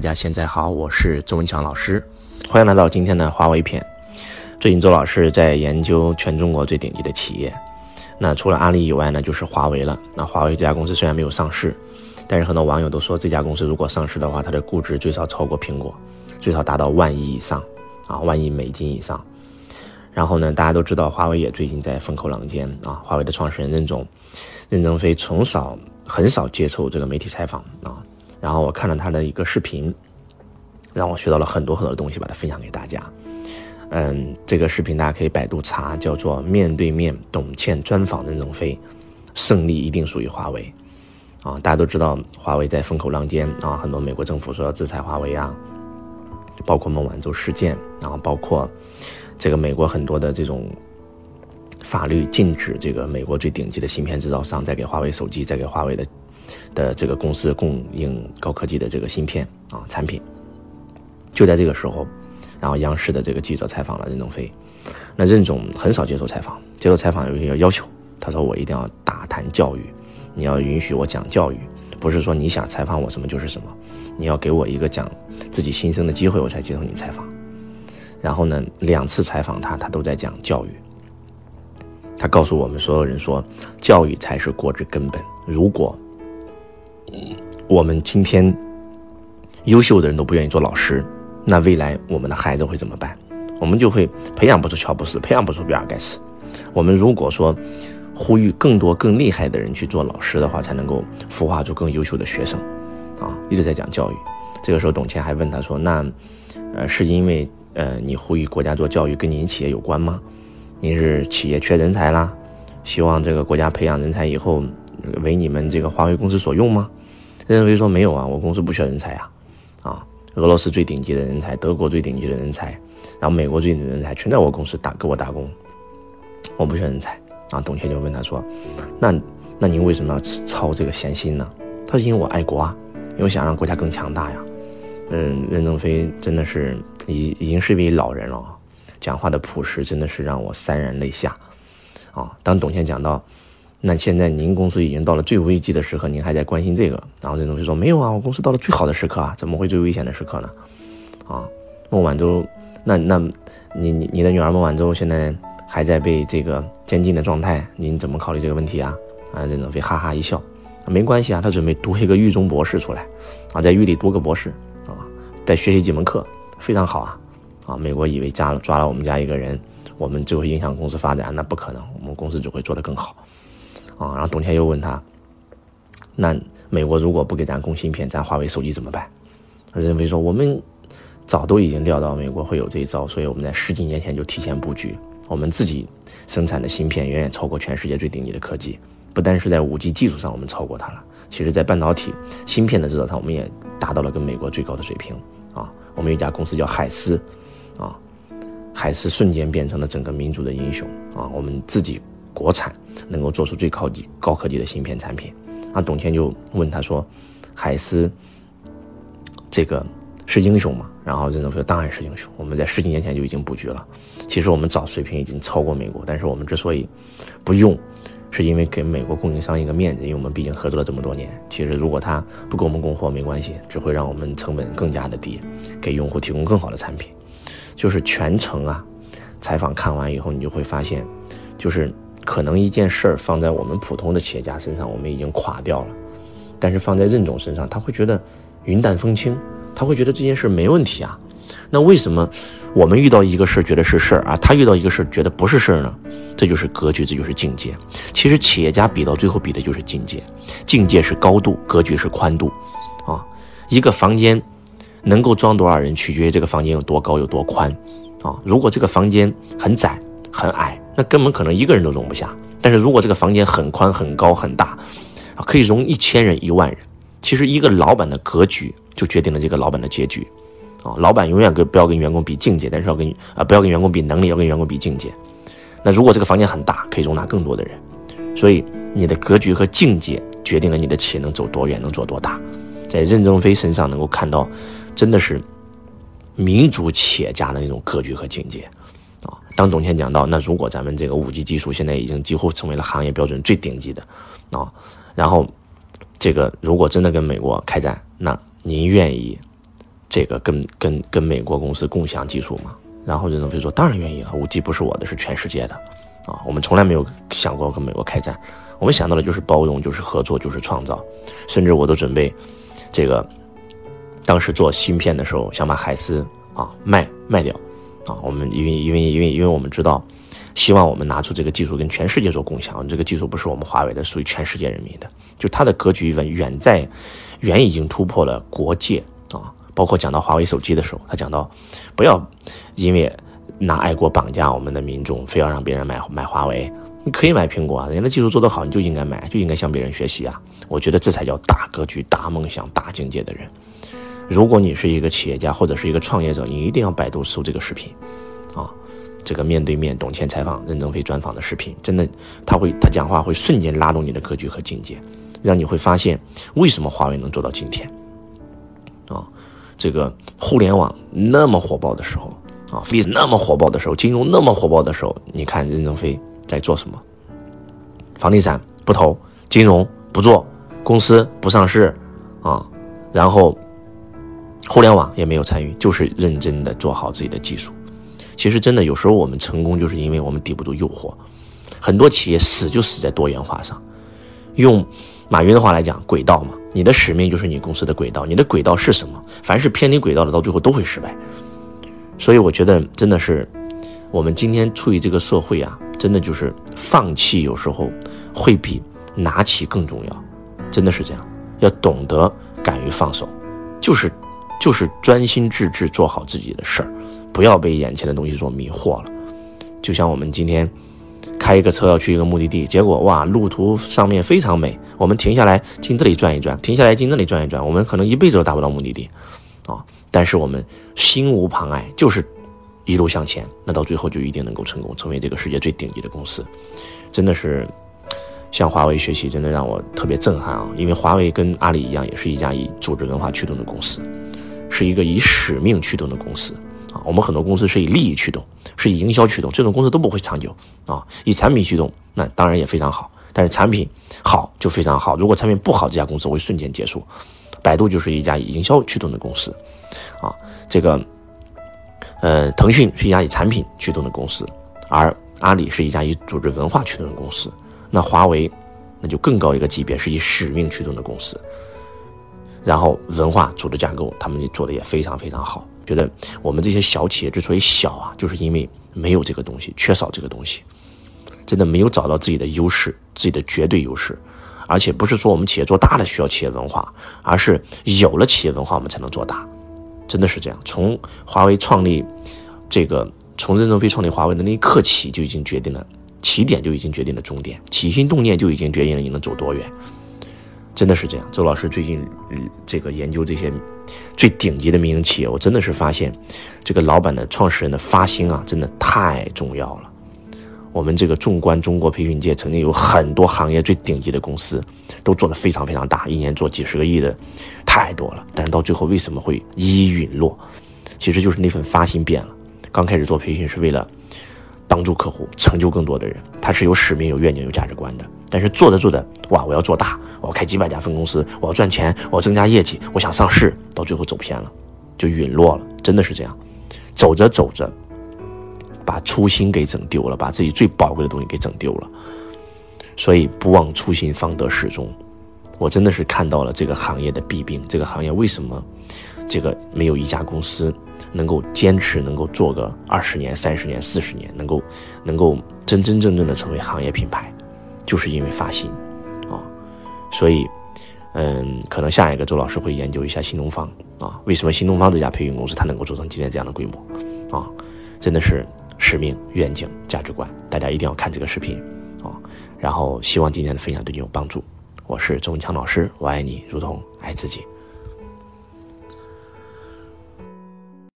大家现在好，我是周文强老师，欢迎来到今天的华为篇。最近周老师在研究全中国最顶级的企业，那除了阿里以外呢，就是华为了。那华为这家公司虽然没有上市，但是很多网友都说这家公司如果上市的话，它的估值最少超过苹果，最少达到万亿以上啊，万亿美金以上。然后呢，大家都知道华为也最近在风口浪尖啊。华为的创始人任总、任正非从少很少接受这个媒体采访啊。然后我看了他的一个视频，让我学到了很多很多东西，把它分享给大家。嗯，这个视频大家可以百度查，叫做“面对面董倩专访任正非，胜利一定属于华为”。啊，大家都知道华为在风口浪尖啊，很多美国政府说要制裁华为啊，包括孟晚舟事件，然后包括这个美国很多的这种法律禁止这个美国最顶级的芯片制造商再给华为手机，再给华为的。的这个公司供应高科技的这个芯片啊产品，就在这个时候，然后央视的这个记者采访了任正非，那任总很少接受采访，接受采访有一个要求，他说我一定要大谈教育，你要允许我讲教育，不是说你想采访我什么就是什么，你要给我一个讲自己心声的机会，我才接受你采访。然后呢，两次采访他，他都在讲教育，他告诉我们所有人说，教育才是国之根本，如果。我们今天优秀的人都不愿意做老师，那未来我们的孩子会怎么办？我们就会培养不出乔布斯，培养不出比尔盖茨。我们如果说呼吁更多更厉害的人去做老师的话，才能够孵化出更优秀的学生。啊，一直在讲教育。这个时候，董卿还问他说：“那，呃，是因为呃你呼吁国家做教育跟您企业有关吗？您是企业缺人才啦，希望这个国家培养人才以后为你们这个华为公司所用吗？”任正非说没有啊，我公司不缺人才啊，啊，俄罗斯最顶级的人才，德国最顶级的人才，然后美国最顶级的人才全在我公司打给我打工，我不缺人才啊。董卿就问他说，那那您为什么要操这个闲心呢？他说因为我爱国啊，因为想让国家更强大呀。嗯，任正非真的是已已经是一位老人了啊，讲话的朴实真的是让我潸然泪下啊。当董卿讲到。那现在您公司已经到了最危机的时刻，您还在关心这个？然后任正非说：“没有啊，我公司到了最好的时刻啊，怎么会最危险的时刻呢？”啊，孟晚舟，那那，你你你的女儿孟晚舟现在还在被这个监禁的状态，您怎么考虑这个问题啊？啊，任正非哈哈一笑，没关系啊，他准备读一个狱中博士出来，啊，在狱里读个博士，啊，再学习几门课，非常好啊，啊，美国以为抓了抓了我们家一个人，我们就会影响公司发展，那不可能，我们公司只会做得更好。啊，然后董天又问他：“那美国如果不给咱供芯片，咱华为手机怎么办？”任正非说：“我们早都已经料到美国会有这一招，所以我们在十几年前就提前布局，我们自己生产的芯片远远超过全世界最顶级的科技，不单是在五 G 技术上我们超过它了，其实在半导体芯片的制造上，我们也达到了跟美国最高的水平。啊，我们有一家公司叫海思，啊，海思瞬间变成了整个民族的英雄。啊，我们自己。”国产能够做出最高级、高科技的芯片产品，那，董卿就问他说：“海思这个是英雄吗？”然后任正非说：“当然是英雄，我们在十几年前就已经布局了。其实我们早水平已经超过美国，但是我们之所以不用，是因为给美国供应商一个面子，因为我们毕竟合作了这么多年。其实如果他不给我们供货没关系，只会让我们成本更加的低，给用户提供更好的产品。就是全程啊，采访看完以后，你就会发现，就是。”可能一件事儿放在我们普通的企业家身上，我们已经垮掉了，但是放在任总身上，他会觉得云淡风轻，他会觉得这件事没问题啊。那为什么我们遇到一个事儿觉得是事儿啊，他遇到一个事儿觉得不是事儿呢？这就是格局，这就是境界。其实企业家比到最后比的就是境界，境界是高度，格局是宽度，啊，一个房间能够装多少人，取决于这个房间有多高有多宽，啊，如果这个房间很窄很矮。那根本可能一个人都容不下，但是如果这个房间很宽、很高、很大，可以容一千人、一万人，其实一个老板的格局就决定了这个老板的结局，啊，老板永远跟不要跟员工比境界，但是要跟啊不要跟员工比能力，要跟员工比境界。那如果这个房间很大，可以容纳更多的人，所以你的格局和境界决定了你的企业能走多远，能做多大。在任正非身上能够看到，真的是民族企业家的那种格局和境界。啊，当董倩讲到，那如果咱们这个五 G 技术现在已经几乎成为了行业标准最顶级的，啊，然后这个如果真的跟美国开战，那您愿意这个跟跟跟美国公司共享技术吗？然后任正非说：“当然愿意了，五 G 不是我的，是全世界的，啊，我们从来没有想过跟美国开战，我们想到的就是包容，就是合作，就是创造，甚至我都准备，这个，当时做芯片的时候，想把海思啊卖卖掉，啊，我们因为因为因为因为我们知道，希望我们拿出这个技术跟全世界做共享，这个技术不是我们华为的，属于全世界人民的，就它的格局远远在，远已经突破了国界啊。”包括讲到华为手机的时候，他讲到，不要因为拿爱国绑架我们的民众，非要让别人买买华为。你可以买苹果啊，人家的技术做得好，你就应该买，就应该向别人学习啊。我觉得这才叫大格局、大梦想、大境界的人。如果你是一个企业家或者是一个创业者，你一定要百度搜这个视频，啊，这个面对面董倩采访任正非专访的视频，真的他会他讲话会瞬间拉动你的格局和境界，让你会发现为什么华为能做到今天，啊。这个互联网那么火爆的时候啊，，f a c e 那么火爆的时候，金融那么火爆的时候，你看任正非在做什么？房地产不投，金融不做，公司不上市啊，然后互联网也没有参与，就是认真的做好自己的技术。其实真的有时候我们成功，就是因为我们抵不住诱惑。很多企业死就死在多元化上，用。马云的话来讲，轨道嘛，你的使命就是你公司的轨道。你的轨道是什么？凡是偏离轨道的，到最后都会失败。所以我觉得，真的是我们今天处于这个社会啊，真的就是放弃有时候会比拿起更重要，真的是这样。要懂得敢于放手，就是就是专心致志做好自己的事儿，不要被眼前的东西所迷惑了。就像我们今天。开一个车要去一个目的地，结果哇，路途上面非常美。我们停下来进这里转一转，停下来进那里转一转，我们可能一辈子都达不到目的地，啊！但是我们心无旁碍，就是一路向前，那到最后就一定能够成功，成为这个世界最顶级的公司。真的是向华为学习，真的让我特别震撼啊！因为华为跟阿里一样，也是一家以组织文化驱动的公司，是一个以使命驱动的公司。啊，我们很多公司是以利益驱动，是以营销驱动，这种公司都不会长久啊。以产品驱动，那当然也非常好，但是产品好就非常好。如果产品不好，这家公司会瞬间结束。百度就是一家以营销驱动的公司，啊，这个，呃，腾讯是一家以产品驱动的公司，而阿里是一家以组织文化驱动的公司。那华为，那就更高一个级别，是以使命驱动的公司。然后文化组织架构，他们做的也非常非常好。觉得我们这些小企业之所以小啊，就是因为没有这个东西，缺少这个东西，真的没有找到自己的优势，自己的绝对优势。而且不是说我们企业做大了需要企业文化，而是有了企业文化我们才能做大，真的是这样。从华为创立，这个从任正非创立华为的那一刻起，就已经决定了起点，就已经决定了终点，起心动念就已经决定了你能走多远。真的是这样，周老师最近这个研究这些最顶级的民营企业，我真的是发现，这个老板的创始人的发心啊，真的太重要了。我们这个纵观中国培训界，曾经有很多行业最顶级的公司，都做得非常非常大，一年做几十个亿的，太多了。但是到最后为什么会一一陨落？其实就是那份发心变了。刚开始做培训是为了帮助客户，成就更多的人，他是有使命、有愿景、有价值观的。但是做着做着，哇！我要做大，我要开几百家分公司，我要赚钱，我要增加业绩，我想上市，到最后走偏了，就陨落了。真的是这样，走着走着，把初心给整丢了，把自己最宝贵的东西给整丢了。所以不忘初心，方得始终。我真的是看到了这个行业的弊病，这个行业为什么这个没有一家公司能够坚持，能够做个二十年、三十年、四十年，能够能够真真正正的成为行业品牌。就是因为发心，啊，所以，嗯，可能下一个周老师会研究一下新东方啊，为什么新东方这家培训公司它能够做成今天这样的规模，啊，真的是使命、愿景、价值观，大家一定要看这个视频，啊，然后希望今天的分享对你有帮助。我是周文强老师，我爱你如同爱自己。